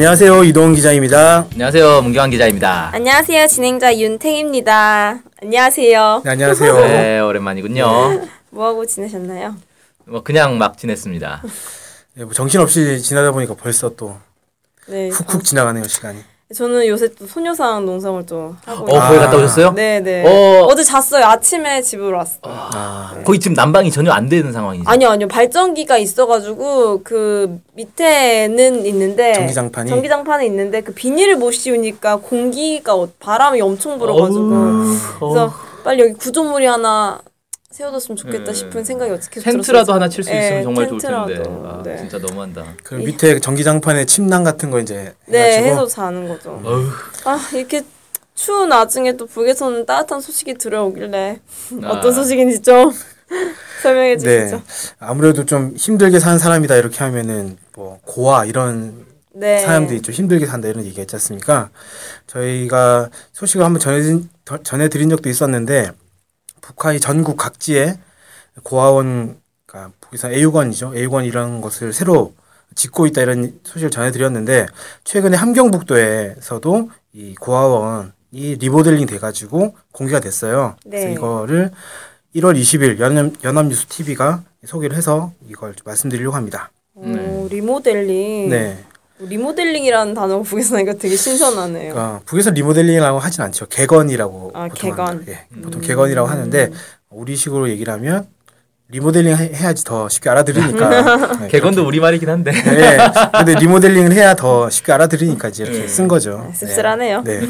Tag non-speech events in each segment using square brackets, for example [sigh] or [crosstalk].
안녕하세요 이동 기자입니다. 안녕하세요 문경환 기자입니다. 안녕하세요. 진행자 윤탱입니다. 안녕하세요. 네, 안녕하세요. 네 오랜만이군요. 뭐 하고 지내셨나요? 뭐 그냥 막 지냈습니다. 네, 뭐 정신없이 지나다 보니까 벌써 또 네. 훅훅 지나가네요 시간이. 저는 요새 또 소녀상 농성을 또 하고 어. 거기 갔다 오셨어요? 네네. 어. 어... 제 잤어요. 아침에 집으로 왔어요. 아, 거기 지금 난방이 전혀 안 되는 상황이죠. 아니요, 아니요. 발전기가 있어가지고 그 밑에는 있는데 전기장판이? 전기장판이 있는데 그 비닐을 못 씌우니까 공기가 어- 바람이 엄청 불어가지고 어우, 그래서 빨리 여기 구조물이 하나 세워뒀으면 좋겠다 네. 싶은 생각이 어떻게 텐트라도 하나 칠수 네, 있으면 정말 좋을 텐데. 텐트라도. 아, 네. 진짜 너무한다. 그 밑에 전기장판에 침낭 같은 거 이제 네, 해가지고 해서 자는 거죠. 어휴. 아 이렇게 추운 와중에 또 북에서는 따뜻한 소식이 들어오길래 아. 어떤 소식인지 좀 [laughs] 설명해 주시죠. 네 아무래도 좀 힘들게 사는 사람이다 이렇게 하면은 뭐 고아 이런 네. 사람들이 좀 힘들게 산다 이런 얘기 했지 않습니까? 저희가 소식을 한번 더- 전해드린 적도 있었는데 북한이 전국 각지에 고아원, 그러니까 북에서 애육원이죠. 애육원 이런 것을 새로 짓고 있다 이런 소식을 전해드렸는데 최근에 함경북도에서도 이 고아원이 리모델링 돼가지고 공개가 됐어요. 그래서 네. 이거를 1월 20일 연합, 연합뉴스 TV가 소개를 해서 이걸 좀 말씀드리려고 합니다. 오, 리모델링. 네. 리모델링이라는 단어가 북에서 나니까 되게 신선하네요. 그러니까 북에서 리모델링이라고 하진 않죠. 개건이라고 아, 보통 개건. 합니다. 예, 보통 개건이라고 하는데 우리식으로 얘기를 하면 리모델링 해- 해야지 더 쉽게 알아들으니까. [laughs] 네, 개건도 우리 말이긴 한데. 그렇게. 네. 근데 리모델링을 해야 더 쉽게 알아들으니까 이제 이렇게 쓴 거죠. 네, 씁쓸하네요. 네. 네.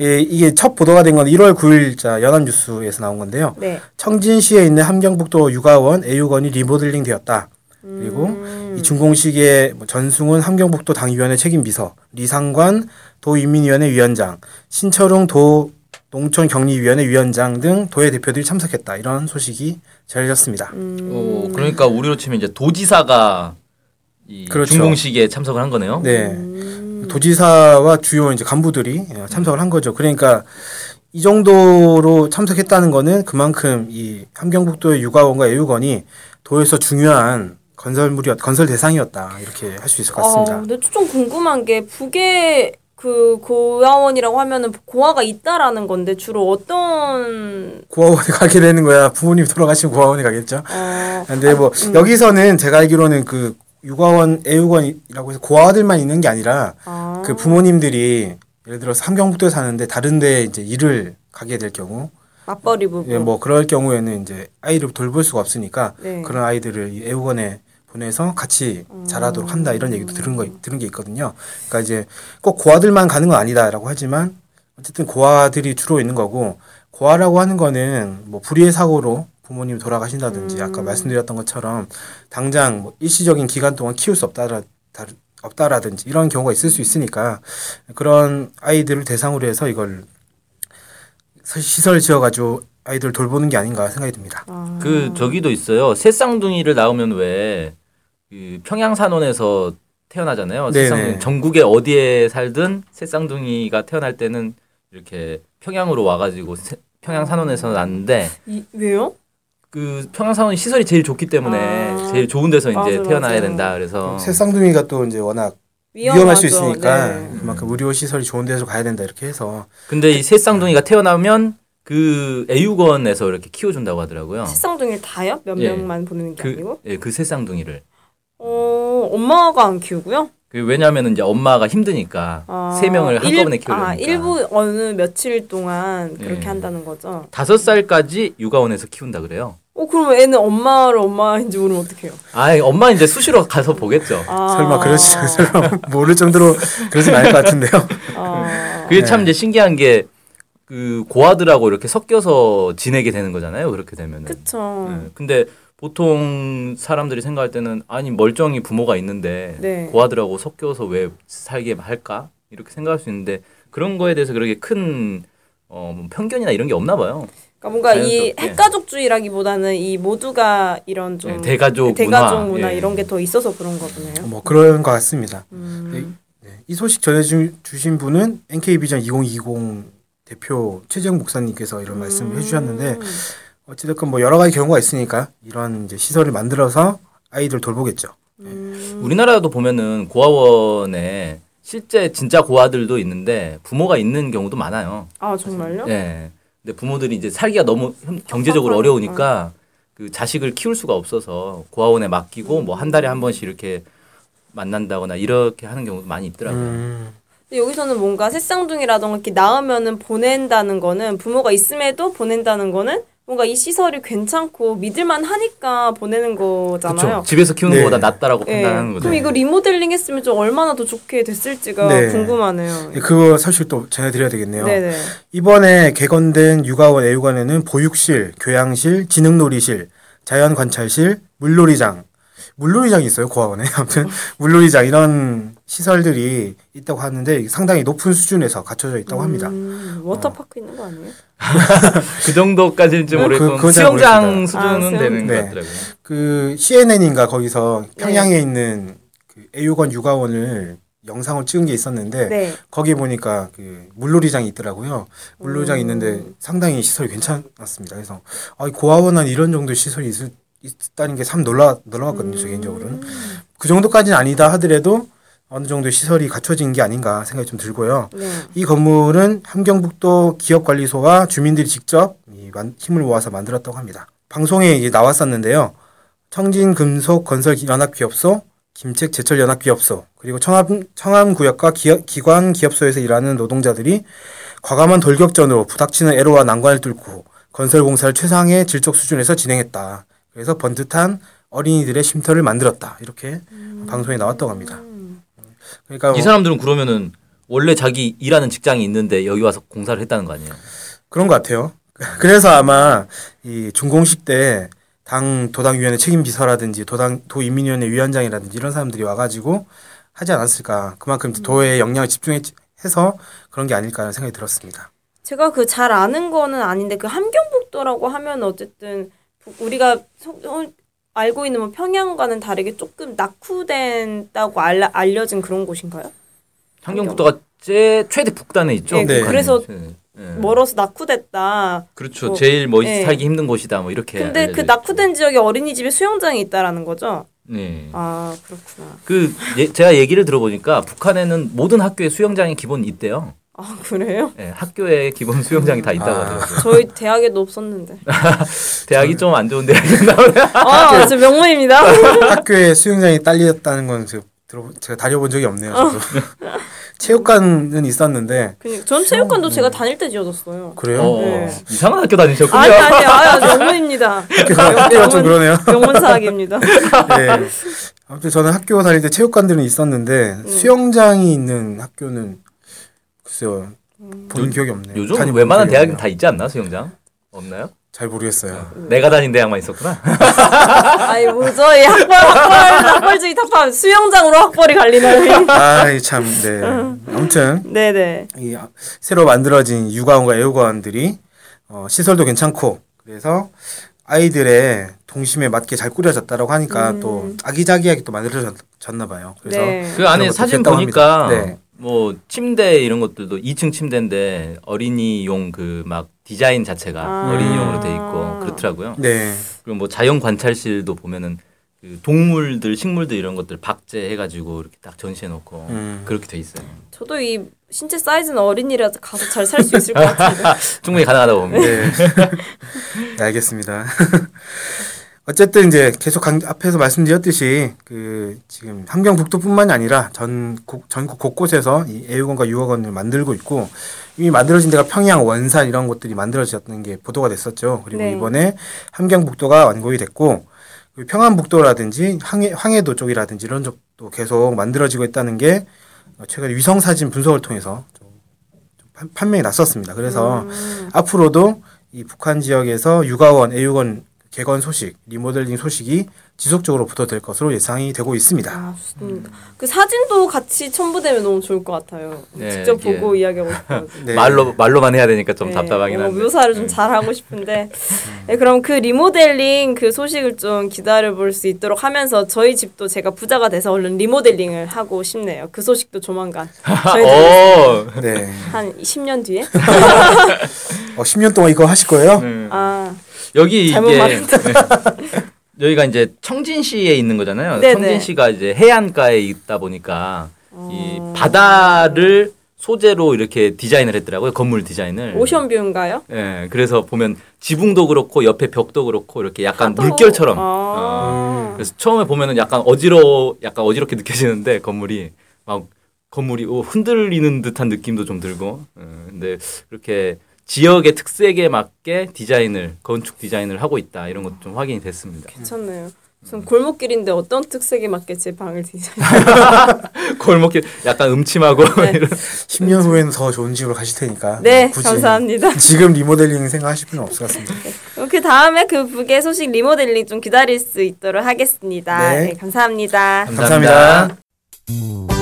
예, 이게 첫 보도가 된 건 1월 9일자 연합뉴스에서 나온 건데요. 네. 청진시에 있는 함경북도 육아원 애육원이 리모델링 되었다. 그리고 음. 이 준공식에 뭐 전승훈 함경북도 당위원회 책임비서, 리상관 도인민위원회 위원장, 신철웅 도 농촌격리위원회 위원장 등 도의 대표들이 참석했다. 이런 소식이 전해졌습니다. 음. 오, 그러니까 우리로 치면 이제 도지사가 이 그렇죠. 준공식에 참석을 한 거네요. 네. 음. 도지사와 주요 이제 간부들이 예, 참석을 한 거죠. 그러니까 이 정도로 참석했다는 거는 그만큼 이 함경북도의 육아원과 애육원이 도에서 중요한 건설물이 건설 대상이었다 이렇게 할 수 있을 것 아, 같습니다. 근데 좀 궁금한 게 북에 그 고아원이라고 하면은 고아가 있다라는 건데 주로 어떤 고아원에 [laughs] 가게 되는 거야. 부모님 돌아가시면 고아원에 가겠죠. 어, 근데 뭐 여기서는 제가 알기로는 그 육아원, 애육원이라고 해서 고아들만 있는 게 아니라 아, 그 부모님들이 예를 들어서 함경북도에 사는데 다른데 이제 일을 가게 될 경우 맞벌이 부부. 예, 뭐 그럴 경우에는 이제 아이를 돌볼 수가 없으니까 네. 그런 아이들을 이 애육원에 보내서 같이 자라도록 한다 이런 얘기도 들은 거 들은 게 있거든요. 그러니까 이제 꼭 고아들만 가는 건 아니다라고 하지만 어쨌든 고아들이 주로 있는 거고 고아라고 하는 거는 뭐 불의의 사고로 부모님이 돌아가신다든지 아까 말씀드렸던 것처럼 당장 뭐 일시적인 기간 동안 키울 수 없다라 다- 없다라든지 이런 경우가 있을 수 있으니까 그런 아이들을 대상으로 해서 이걸 시설 지어가지고 아이들 돌보는 게 아닌가 생각이 듭니다. 아, 그 저기도 있어요. 새쌍둥이를 낳으면 왜 그 평양산원에서 태어나잖아요. 새쌍둥이 전국에 어디에 살든 새쌍둥이가 태어날 때는 이렇게 평양으로 와가지고 새- 평양 산원에서 낳는데 이, 왜요? 그 평양 산원이 시설이 제일 좋기 때문에 아. 제일 좋은 데서 이제 맞아, 태어나야 맞아. 된다. 그래서 새쌍둥이가 또 이제 워낙 위험할 수 위험하죠. 있으니까 네. 그만큼 의료 시설이 좋은 데서 가야 된다 이렇게 해서 근데 이 새쌍둥이가 태어나면 그 애육원에서 이렇게 키워준다고 하더라고요. 새쌍둥이를 다요? 몇 예. 명만 보내는 게 아니고? 그, 예, 그 새쌍둥이를. 어, 엄마가 안 키우고요? 그 왜냐하면 이제 엄마가 힘드니까 아, 세 명을 한꺼번에 일- 키우려니까. 아, 일부 어느 며칠 동안 그렇게 예. 한다는 거죠. 다섯 살까지 육아원에서 키운다 그래요. 어, 그럼 애는 엄마를 엄마인지 모르면 어떡해요? 아, 엄마 이제 수시로 가서 보겠죠. 아, 설마 그러지 설마 모를 정도로 그러진 않을 것 같은데요. 아, 그게 참 네. 이제 신기한 게 그 고아들하고 이렇게 섞여서 지내게 되는 거잖아요. 그렇게 되면은. 그쵸. 예, 근데 보통 사람들이 생각할 때는 아니 멀쩡히 부모가 있는데 네. 고아들하고 섞여서 왜 살게 할까 이렇게 생각할 수 있는데 그런 거에 대해서 그렇게 큰 어, 뭐 편견이나 이런 게 없나 봐요. 그러니까 뭔가 이 자연스럽게. 핵가족주의라기보다는 이 모두가 이런 좀 네, 대가족 대가족 문화, 문화 예. 이런 게 더 있어서 그런 거보네요. 뭐 그런 것 같습니다. 음. 네, 이 소식 전해주신 분은 NK비전 2020 대표 최재형 목사님께서 이런 말씀을 해주셨는데 어찌됐건 뭐 여러 가지 경우가 있으니까 이런 이제 시설을 만들어서 아이들 돌보겠죠. 음. 우리나라도 보면은 고아원에 실제 진짜 고아들도 있는데 부모가 있는 경우도 많아요. 아 정말요? 예. 근데 부모들이 이제 살기가 너무 흠- 경제적으로 팍팍. 어려우니까 그 자식을 키울 수가 없어서 고아원에 맡기고 뭐 한 달에 한 번씩 이렇게 만난다거나 이렇게 하는 경우도 많이 있더라고요. 음, 여기서는 뭔가 새쌍둥이라던가 이렇게 낳으면은 보낸다는 거는 부모가 있음에도 보낸다는 거는 뭔가 이 시설이 괜찮고 믿을만 하니까 보내는 거잖아요. 그렇죠. 집에서 키우는 네. 것보다 낫다라고 예. 판단하는 거죠. 그럼 이거 리모델링 했으면 좀 얼마나 더 좋게 됐을지가 네. 궁금하네요. 그거 사실 또 전해드려야 되겠네요. 네네. 이번에 개건된 육아원, 애육원에는 보육실, 교양실, 지능놀이실, 자연관찰실, 물놀이장, 물놀이장이 있어요 고아원에 [laughs] 아무튼 물놀이장 이런 시설들이 있다고 하는데 상당히 높은 수준에서 갖춰져 있다고 합니다. 음, 워터파크 있는 거 아니에요? [laughs] 그 정도까지는 좀 네, 모르겠고 그- 그건 잘 수영장 모르겠습니다. 수준은 아, 되는 것 네. 같더라고요. 그 CNN인가 거기서 네. 평양에 있는 그 애육원 육아원을 영상을 찍은 게 있었는데 네. 거기 보니까 그 물놀이장이 있더라고요. 물놀이장이 음. 있는데 상당히 시설이 괜찮았습니다. 그래서 아, 이 고아원은 이런 정도 시설이 있을, 있다는 게 참 놀라 놀라웠거든요. 저 개인적으로는 그 정도까지는 아니다 하더라도 어느 정도 시설이 갖춰진 게 아닌가 생각이 좀 들고요. 네. 이 건물은 함경북도 기업관리소와 주민들이 직접 힘을 모아서 만들었다고 합니다. 방송에 이제 나왔었는데요. 청진금속건설연합기업소, 김책제철연합기업소, 그리고 청암, 청암구역과 기업, 기관 기업소에서 일하는 노동자들이 과감한 돌격전으로 부닥치는 애로와 난관을 뚫고 건설공사를 최상의 질적 수준에서 진행했다. 그래서 번듯한 어린이들의 쉼터를 만들었다. 이렇게 방송에 나왔다고 합니다. 그러니까 이 사람들은 그러면은 원래 자기 일하는 직장이 있는데 여기 와서 공사를 했다는 거 아니에요? 그런 것 같아요. [laughs] 그래서 아마 이 중공식 때 당 도당위원회 책임 비서라든지 도당 도인민위원회 위원장이라든지 이런 사람들이 와가지고 하지 않았을까. 그만큼 도에 영향을 집중해서 그런 게 아닐까라는 생각이 들었습니다. 제가 그 잘 아는 거는 아닌데 그 함경북도라고 하면 어쨌든 부- 우리가 알고 있는 뭐 평양과는 다르게 조금 낙후된다고 알, 알려진 그런 곳인가요? 환경북도가 제 최대 북단에 있죠. 네, 네. 그래서 네. 네. 멀어서 낙후됐다. 그렇죠. 뭐, 제일 뭐 네. 살기 힘든 곳이다. 뭐 이렇게. 근데 그 있죠. 낙후된 지역에 어린이집에 수영장이 있다라는 거죠? 네. 아 그렇구나. 그 예, 제가 얘기를 들어보니까 북한에는 모든 학교에 수영장이 기본 있대요. 아 그래요? 예, 학교에 기본 수영장이 다 있다고 아. 하더라고요. 저희 대학에도 없었는데. [laughs] 대학이 좀 안 좋은 대학이 나오네. 아, 저 명문입니다. 학교에 수영장이 딸렸다는 건 제가 들어 제가 다녀본 적이 없네요. 저도 체육관은 있었는데 그냥 전 체육관도 제가 다닐 때 지어졌어요. 그래요? 어, 네. 이상한 학교 다니셨군요. 아니 아니 아니 명문입니다. 학교가 좀 그러네요. 명문 사학입니다. 네. 아무튼 저는 학교 다닐 때 체육관들은 있었는데 음. 수영장이 있는 학교는 글쎄요 본 요- 기억이 없네요. 요즘 웬만한 대학은. 다 있지 않나 수영장? 없나요? 잘 모르겠어요. 내가 다닌 대학만 있었구나. [laughs] 아이 뭐죠? 이 학벌 학벌 학벌주의 탑합 수영장으로 학벌이 갈리는. 아참 네. 아무튼 네네. [laughs] 이 아- 새로 만들어진 육아원과 애육원들이 어, 시설도 괜찮고 그래서 아이들의 동심에 맞게 잘 꾸려졌다라고 하니까 또 아기자기하게 또 만들어졌나 봐요. 그래서 음. 네. 그 안에 사진 보니까. 네. 뭐 침대 이런 것들도 2층 침대인데 어린이용 그 막 디자인 자체가 아. 어린이용으로 돼 있고 그렇더라고요. 네. 그리고 뭐 자연 관찰실도 보면은 그 동물들, 식물들 이런 것들 박제 해가지고 이렇게 딱 전시해 놓고 음. 그렇게 돼 있어요. 저도 이 신체 사이즈는 어린이라서 가서 잘 살 수 있을 것 같은데. [laughs] 충분히 가능하다고 봅니다. 네. 네, [laughs] 알겠습니다. [laughs] 어쨌든 이제 계속 강- 앞에서 말씀드렸듯이 그 지금 함경북도뿐만이 아니라 전 국- 전국 곳곳에서 이 애육원과 유학원을 만들고 있고 이미 만들어진 데가 평양, 원산 이런 곳들이 만들어졌다는 게 보도가 됐었죠. 그리고 네. 이번에 함경북도가 완공이 됐고 그리고 평안북도라든지 황해, 황해도 쪽이라든지 이런 쪽도 계속 만들어지고 있다는 게 최근에 위성 사진 분석을 통해서 좀, 판명이 났었습니다. 그래서 음. 앞으로도 이 북한 지역에서 육아원, 애육원 개건 소식, 리모델링 소식이 지속적으로 붙어들 것으로 예상이 되고 있습니다. 아 좋습니다. 그 사진도 같이 첨부되면 너무 좋을 것 같아요. 네, 직접 이게- 보고 이야기하고 싶어요. [laughs] 네. 말로 말로만 해야 되니까 좀 네, 답답하긴 어, 한데. 묘사를 좀 잘하고 싶은데 [laughs] 네, 그럼 그 리모델링 그 소식을 좀 기다려 볼 수 있도록 하면서 저희 집도 제가 부자가 돼서 얼른 리모델링을 하고 싶네요. 그 소식도 조만간 [laughs] 저희 어. 네. 한 10년 뒤에 어, 10년 동안 이거 하실 거예요? 네. 아 여기 이게 말했다. [laughs] 여기가 이제 청진시에 있는 거잖아요. 네네. 청진시가 이제 해안가에 있다 보니까 이 바다를 소재로 이렇게 디자인을 했더라고요. 건물 디자인을. 오션뷰인가요? 예, 그래서 보면 지붕도 그렇고 옆에 벽도 그렇고 이렇게 약간 파도. 물결처럼. 아. 어, 그래서 처음에 보면은 약간 어지러, 약간 어지럽게 [laughs] 느껴지는데 건물이 막 건물이 오, 흔들리는 듯한 느낌도 좀 들고. 예, 근데 그렇게 지역의 특색에 맞게 디자인을 건축 디자인을 하고 있다 이런 것도 좀 확인이 됐습니다. 괜찮네요. 전 골목길인데 어떤 특색에 맞게 제 방을 디자인. [laughs] 골목길 약간 음침하고 네. 이런 10년 후에는 더 좋은 집으로 가실 테니까. 네, 굳이 감사합니다. 지금 리모델링 생각하실 필요는 없을 것 같습니다. 그럼 그 다음에 그 북의 소식 리모델링 좀 기다릴 수 있도록 하겠습니다. 네. 네, 감사합니다. 감사합니다. 우리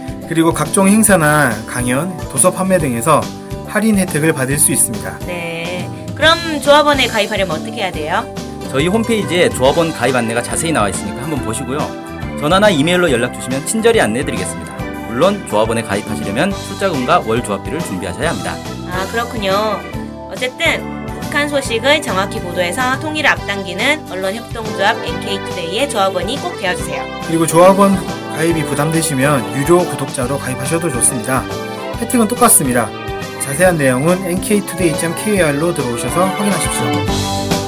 그리고 각종 행사나 강연, 도서 판매 등에서 할인 혜택을 받을 수 있습니다. 네. 그럼 조합원에 가입하려면 어떻게 해야 돼요? 저희 홈페이지에 조합원 가입 안내가 자세히 나와 있으니까 한번 보시고요. 전화나 이메일로 연락 주시면 친절히 안내해 드리겠습니다. 물론 조합원에 가입하시려면 출자금과 월 조합비를 준비하셔야 합니다. 아, 그렇군요. 어쨌든 북한 소식을 정확히 보도해서 통일을 앞당기는 언론 협동조합 NK투데이의 조합원이 꼭 되어주세요. 그리고 조합원 가입이 부담되시면 유료 구독자로 가입하셔도 좋습니다. 혜택은 똑같습니다. 자세한 내용은 nktoday.kr로 들어오셔서 확인하십시오.